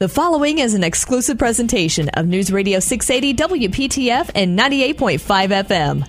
The following is an exclusive presentation of News Radio 680 WPTF and 98.5 FM.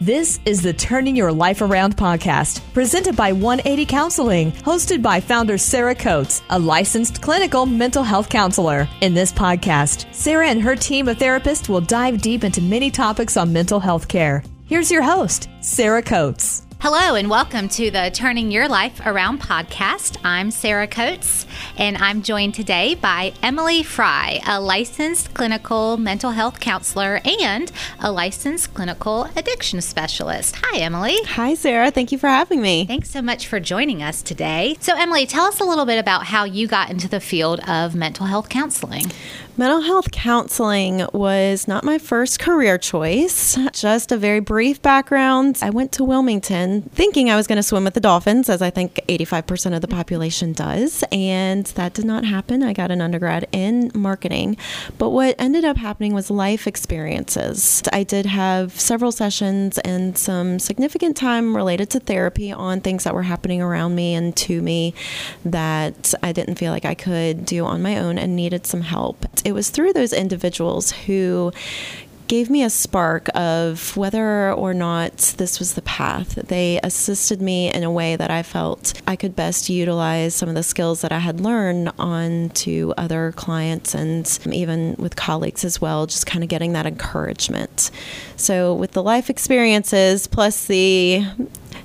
This is the Turning Your Life Around podcast, presented by 180 Counseling, hosted by founder Sarah Coates, a licensed clinical mental health counselor. In this podcast, Sarah and her team of therapists will dive deep into many topics on mental health care. Here's your host, Sarah Coates. Hello, and welcome to the Turning Your Life Around podcast. I'm Sarah Coates, and I'm joined today by Emily Fry, a licensed clinical mental health counselor and a licensed clinical addiction specialist. Hi, Emily. Hi, Sarah. Thank you for having me. Thanks so much for joining us today. So, Emily, tell us a little bit about how you got into the field of mental health counseling. Mental health counseling was not my first career choice, just a very brief background. I went to Wilmington thinking I was going to swim with the dolphins, as I think 85% of the population does, and that did not happen. I got an undergrad in marketing, but what ended up happening was life experiences. I did have several sessions and some significant time related to therapy on things that were happening around me and to me that I didn't feel like I could do on my own and needed some help it was through those individuals who gave me a spark of whether or not this was the path. They assisted me in a way that I felt I could best utilize some of the skills that I had learned on to other clients and even with colleagues as well, just kind of getting that encouragement. So, with the life experiences plus the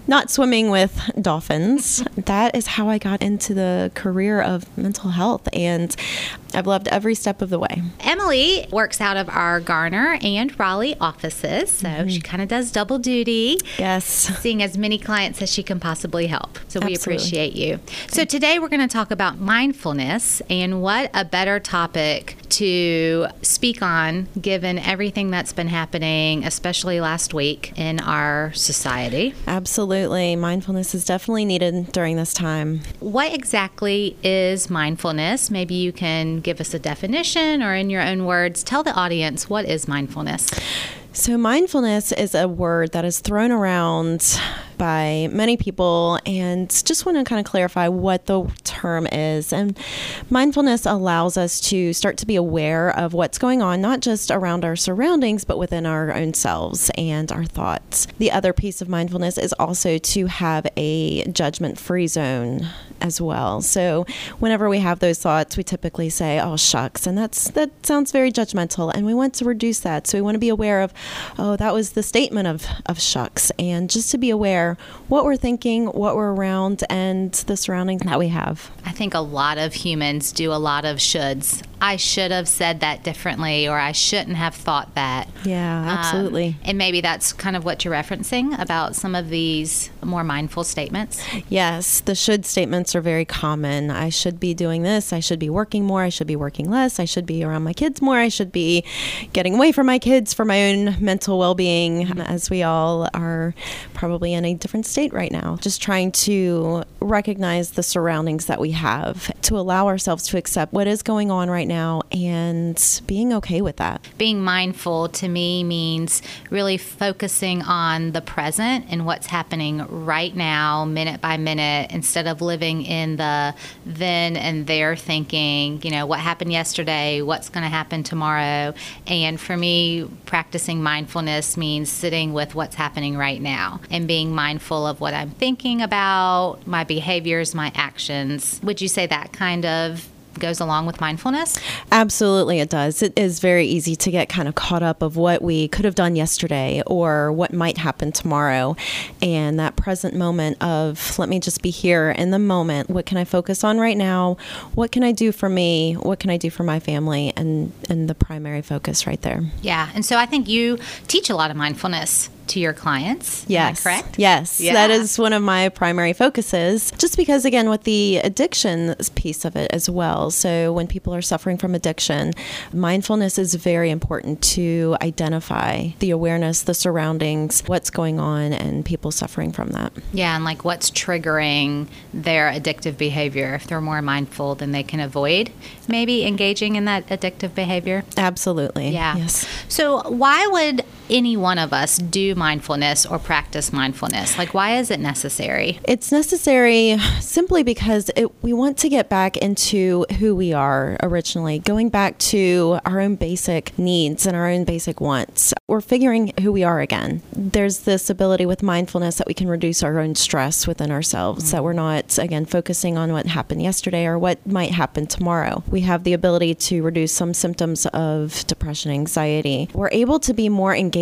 not swimming with dolphins. that is how I got into the career of mental health, and I've loved every step of the way. Emily works out of our Garner and Raleigh offices, so mm-hmm. she kind of does double duty. Yes. Seeing as many clients as she can possibly help. So we appreciate you. So today we're going to talk about mindfulness, and what a better topic to speak on given everything that's been happening, especially last week in our society. Absolutely. Mindfulness is definitely needed during this time. What exactly is mindfulness? Maybe you can give us a definition or, in your own words, tell the audience what is mindfulness? So, mindfulness is a word that is thrown around by many people, and just want to kind of clarify what the term is. And mindfulness allows us to start to be aware of what's going on, not just around our surroundings, but within our own selves and our thoughts. The other piece of mindfulness is also to have a judgment free zone as well. So, whenever we have those thoughts, we typically say, "Oh shucks," and that's that sounds very judgmental, and we want to reduce that. So, we want to be aware of oh, that was the statement of, of shucks. And just to be aware what we're thinking, what we're around, and the surroundings that we have. I think a lot of humans do a lot of shoulds. I should have said that differently, or I shouldn't have thought that. Yeah, um, absolutely. Um, and maybe that's kind of what you're referencing about some of these more mindful statements. Yes, the should statements are very common. I should be doing this. I should be working more. I should be working less. I should be around my kids more. I should be getting away from my kids for my own mental well being, mm-hmm. as we all are probably in a different state right now. Just trying to recognize the surroundings that we have, to allow ourselves to accept what is going on right now now and being okay with that. Being mindful to me means really focusing on the present and what's happening right now, minute by minute, instead of living in the then and there thinking, you know, what happened yesterday, what's going to happen tomorrow. And for me, practicing mindfulness means sitting with what's happening right now and being mindful of what I'm thinking about, my behaviors, my actions. Would you say that kind of goes along with mindfulness? Absolutely, it does. It is very easy to get kind of caught up of what we could have done yesterday or what might happen tomorrow, and that present moment of let me just be here in the moment. What can I focus on right now? What can I do for me? What can I do for my family? And and the primary focus right there. Yeah, and so I think you teach a lot of mindfulness to your clients. Yes. correct? Yes. Yeah. That is one of my primary focuses. Just because, again, with the addiction piece of it as well. So, when people are suffering from addiction, mindfulness is very important to identify the awareness, the surroundings, what's going on, and people suffering from that. Yeah. And like what's triggering their addictive behavior. If they're more mindful, then they can avoid maybe engaging in that addictive behavior. Absolutely. Yeah. Yes. So, why would any one of us do mindfulness or practice mindfulness? Like, why is it necessary? It's necessary simply because it, we want to get back into who we are originally, going back to our own basic needs and our own basic wants. We're figuring who we are again. There's this ability with mindfulness that we can reduce our own stress within ourselves, mm-hmm. that we're not, again, focusing on what happened yesterday or what might happen tomorrow. We have the ability to reduce some symptoms of depression, anxiety. We're able to be more engaged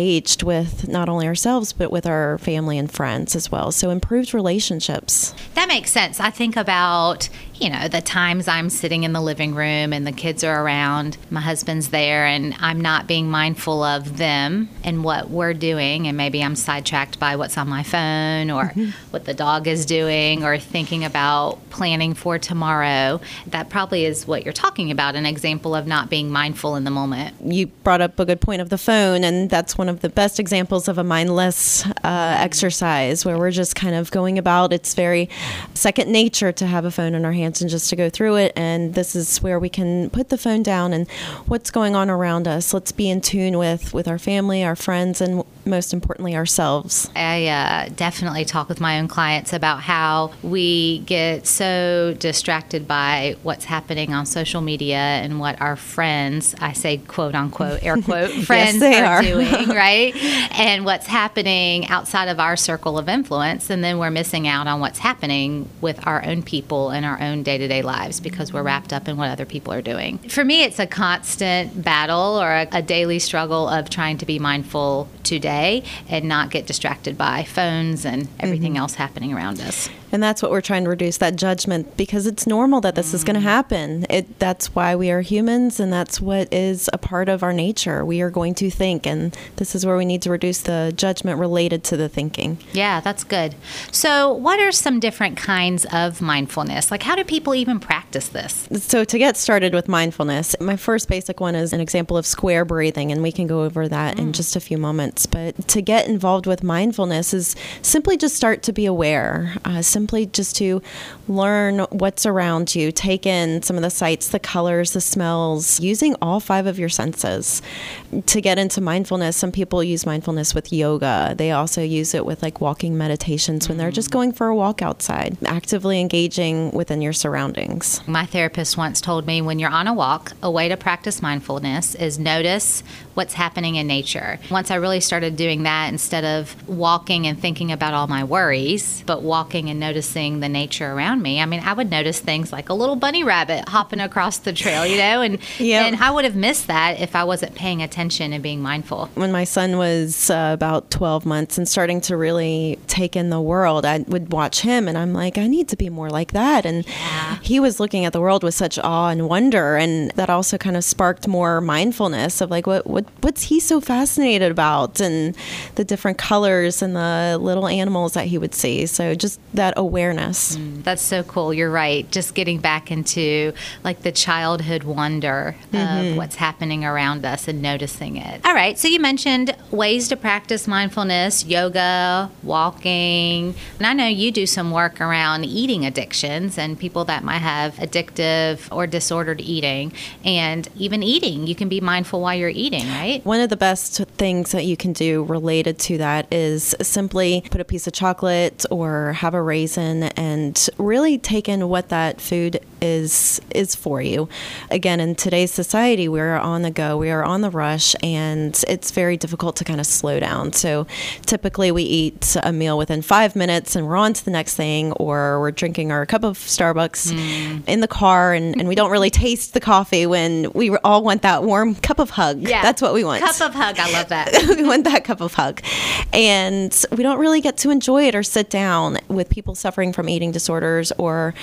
with not only ourselves, but with our family and friends as well. So improved relationships. That makes sense. I think about you know, the times I'm sitting in the living room and the kids are around, my husband's there, and I'm not being mindful of them and what we're doing. And maybe I'm sidetracked by what's on my phone or mm-hmm. what the dog is doing or thinking about planning for tomorrow. That probably is what you're talking about an example of not being mindful in the moment. You brought up a good point of the phone, and that's one of the best examples of a mindless uh, exercise where we're just kind of going about it's very second nature to have a phone in our hands and just to go through it. And this is where we can put the phone down and what's going on around us. Let's be in tune with with our family, our friends, and most importantly ourselves. I uh, definitely talk with my own clients about how we get so distracted by what's happening on social media and what our friends, I say quote unquote, air quote, friends yes, are, are, doing, right? And what's happening outside of our circle of influence. And then we're missing out on what's happening with our own people and our own day to day lives because we're wrapped up in what other people are doing. For me, it's a constant battle or a, a daily struggle of trying to be mindful today and not get distracted by phones and everything mm-hmm. else happening around us. And that's what we're trying to reduce that judgment because it's normal that this mm. is going to happen. It, that's why we are humans and that's what is a part of our nature. We are going to think, and this is where we need to reduce the judgment related to the thinking. Yeah, that's good. So, what are some different kinds of mindfulness? Like, how do people even practice this? So, to get started with mindfulness, my first basic one is an example of square breathing, and we can go over that mm. in just a few moments. But to get involved with mindfulness is simply just start to be aware. Uh, simply just to learn what's around you, take in some of the sights, the colors, the smells, using all five of your senses. To get into mindfulness, some people use mindfulness with yoga. They also use it with like walking meditations when they're just mm. going for a walk outside, actively engaging within your surroundings. My therapist once told me when you're on a walk, a way to practice mindfulness is notice what's happening in nature. Once I really started doing that instead of walking and thinking about all my worries, but walking and noticing the nature around me. I mean, I would notice things like a little bunny rabbit hopping across the trail, you know, and yep. and I would have missed that if I wasn't paying attention and being mindful. When my son was uh, about 12 months and starting to really take in the world, I would watch him and I'm like, I need to be more like that. And yeah. he was looking at the world with such awe and wonder, and that also kind of sparked more mindfulness of like, what what what's he so fascinated about, and the different colors and the little animals that he would see. So just that awareness. Mm, that's so cool. You're right. Just getting back into like the childhood wonder mm-hmm. of what's happening around us and noticing it. All right. So you mentioned ways to practice mindfulness, yoga, walking. And I know you do some work around eating addictions and people that might have addictive or disordered eating. And even eating, you can be mindful while you're eating, right? One of the best things that you can do related to that is simply put a piece of chocolate or have a raisin and really take in what that food is is for you. Again, in today's society, we're on the go, we are on the rush, and it's very difficult to kind of slow down. So typically, we eat a meal within five minutes, and we're on to the next thing, or we're drinking our cup of Starbucks mm. in the car, and, and we don't really taste the coffee when we all want that warm cup of hug. Yeah, that's what we want. Cup of hug, I love that. we want that cup of hug, and we don't really get to enjoy it or sit down with people suffering from eating disorders or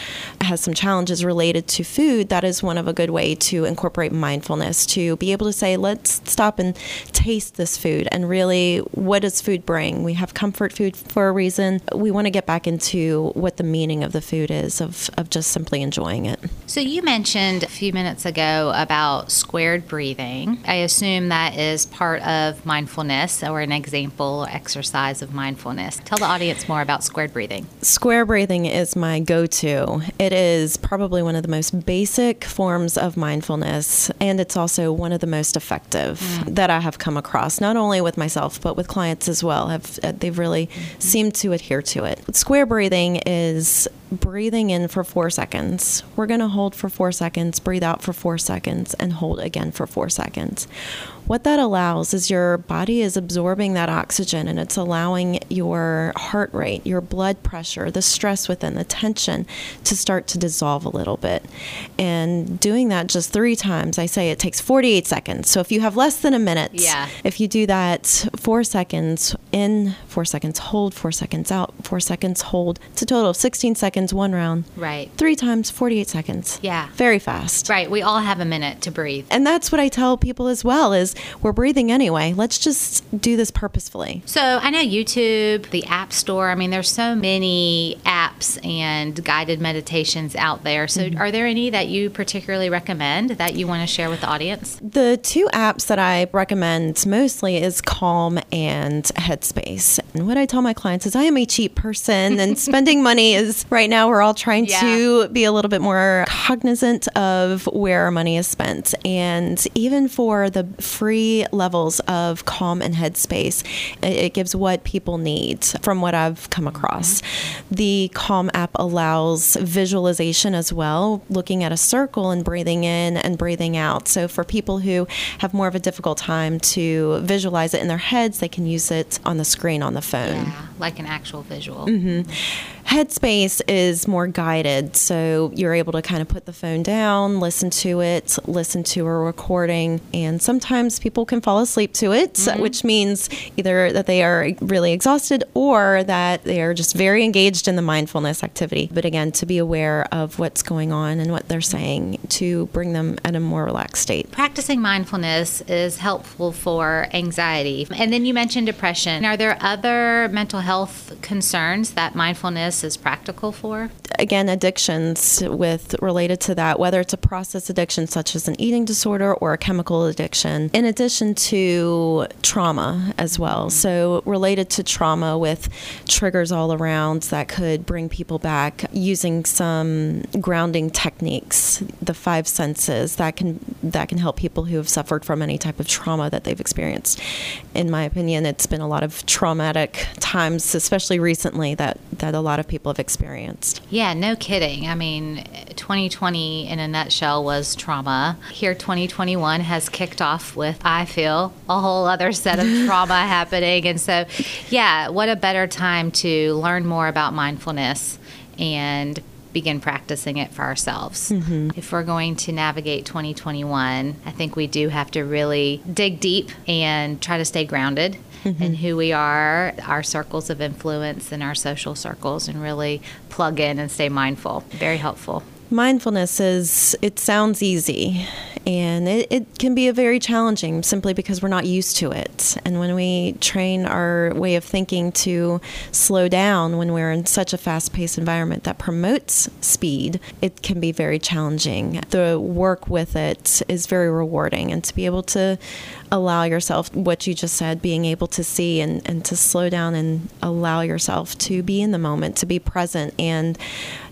has some challenges related to food, that is one of a good way to incorporate mindfulness to be able to say, let's stop and taste this food and really what does food bring? We have comfort food for a reason. We want to get back into what the meaning of the food is of, of just simply enjoying it. So you mentioned a few minutes ago about squared breathing. I assume that is part of mindfulness or an example exercise of mindfulness. Tell the audience more about squared breathing. Square breathing is my go to. It is probably probably one of the most basic forms of mindfulness, and it's also one of the most effective mm. that I have come across, not only with myself, but with clients as well. Have uh, They've really mm-hmm. seemed to adhere to it. Square breathing is breathing in for four seconds. We're going to hold for four seconds, breathe out for four seconds, and hold again for four seconds. What that allows is your body is absorbing that oxygen and it's allowing your heart rate, your blood pressure, the stress within, the tension to start to dissolve a little bit. And doing that just three times, I say it takes 48 seconds. So if you have less than a minute, yeah. if you do that four seconds in, four seconds hold, four seconds out, four seconds hold, it's a total of 16 seconds, one round. Right. Three times, 48 seconds. Yeah. Very fast. Right. We all have a minute to breathe. And that's what I tell people as well is we're breathing anyway. Let's just do this purposefully. So I know YouTube, the App Store, I mean, there's so many apps and guided meditations out there. So mm-hmm. are there any that you particularly recommend that you want to share with the audience? The two apps that I recommend mostly is Calm and Headspace. And what I tell my clients is I am a cheap person and spending money is right now we're all trying yeah. to be a little bit more cognizant of where our money is spent. And even for the free levels of calm and headspace. It, gives what people need from what I've come across. Mm-hmm. The Calm app allows visualization as well, looking at a circle and breathing in and breathing out. So for people who have more of a difficult time to visualize it in their heads, they can use it on the screen on the phone. Yeah, like an actual visual. Mm-hmm. Headspace is more guided, so you're able to kind of put the phone down, listen to it, listen to a recording, and sometimes people can fall asleep to it, mm-hmm. which means either that they are really exhausted or that they are just very engaged in the mindfulness activity. But again, to be aware of what's going on and what they're saying to bring them at a more relaxed state. Practicing mindfulness is helpful for anxiety. And then you mentioned depression. Are there other mental health concerns that mindfulness is practical for? Again, addictions with related to that, whether it's a process addiction such as an eating disorder or a chemical addiction, in addition to trauma as well. Mm-hmm. So related to trauma with triggers all around that could bring people back using some grounding techniques, the five senses that can that can help people who have suffered from any type of trauma that they've experienced. In my opinion, it's been a lot of traumatic times, especially recently that that a lot of people have experienced. Yeah, no kidding. I mean, 2020 in a nutshell was trauma. Here, 2021 has kicked off with, I feel, a whole other set of trauma happening. And so, yeah, what a better time to learn more about mindfulness and begin practicing it for ourselves. Mm-hmm. If we're going to navigate 2021, I think we do have to really dig deep and try to stay grounded mm-hmm. in who we are, our circles of influence, and our social circles, and really plug in and stay mindful. Very helpful. Mindfulness is, it sounds easy and it, it, can be a very challenging simply because we're not used to it. And when we train our way of thinking to slow down when we're in such a fast paced environment that promotes speed, it can be very challenging. The work with it is very rewarding, and to be able to allow yourself what you just said, being able to see and, and to slow down and allow yourself to be in the moment, to be present and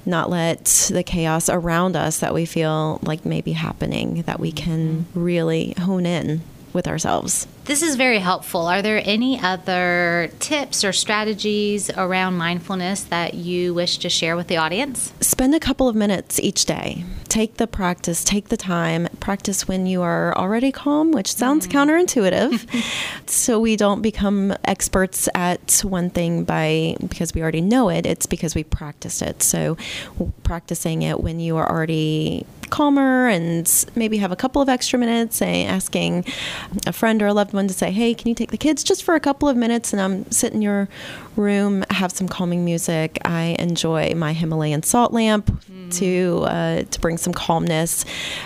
not let the chaos around us that we feel like may be happening, that we mm-hmm. can really hone in with ourselves. This is very helpful. Are there any other tips or strategies around mindfulness that you wish to share with the audience? Spend a couple of minutes each day. Take the practice, take the time. Practice when you are already calm, which sounds mm. counterintuitive. so we don't become experts at one thing by because we already know it, it's because we practiced it. So practicing it when you are already calmer and maybe have a couple of extra minutes, say asking a friend or a loved one to say, "Hey, can you take the kids just for a couple of minutes and I'm sit in your room, have some calming music." I enjoy my Himalayan salt lamp mm. to uh, to bring some calmness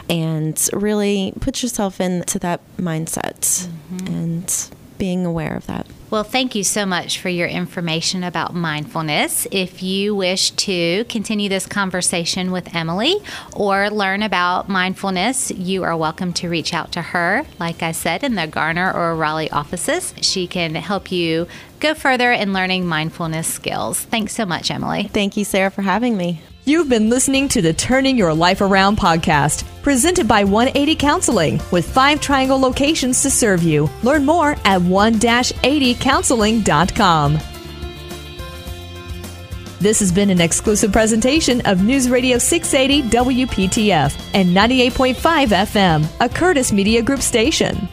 and really put yourself into that mindset mm-hmm. and being aware of that. Well, thank you so much for your information about mindfulness. If you wish to continue this conversation with Emily or learn about mindfulness, you are welcome to reach out to her, like I said, in the Garner or Raleigh offices. She can help you go further in learning mindfulness skills. Thanks so much, Emily. Thank you, Sarah, for having me. You've been listening to the Turning Your Life Around podcast, presented by 180 Counseling, with five triangle locations to serve you. Learn more at 1-80counseling.com. This has been an exclusive presentation of News Radio 680 WPTF and 98.5 FM, a Curtis Media Group station.